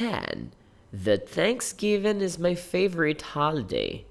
10. That Thanksgiving is my favorite holiday.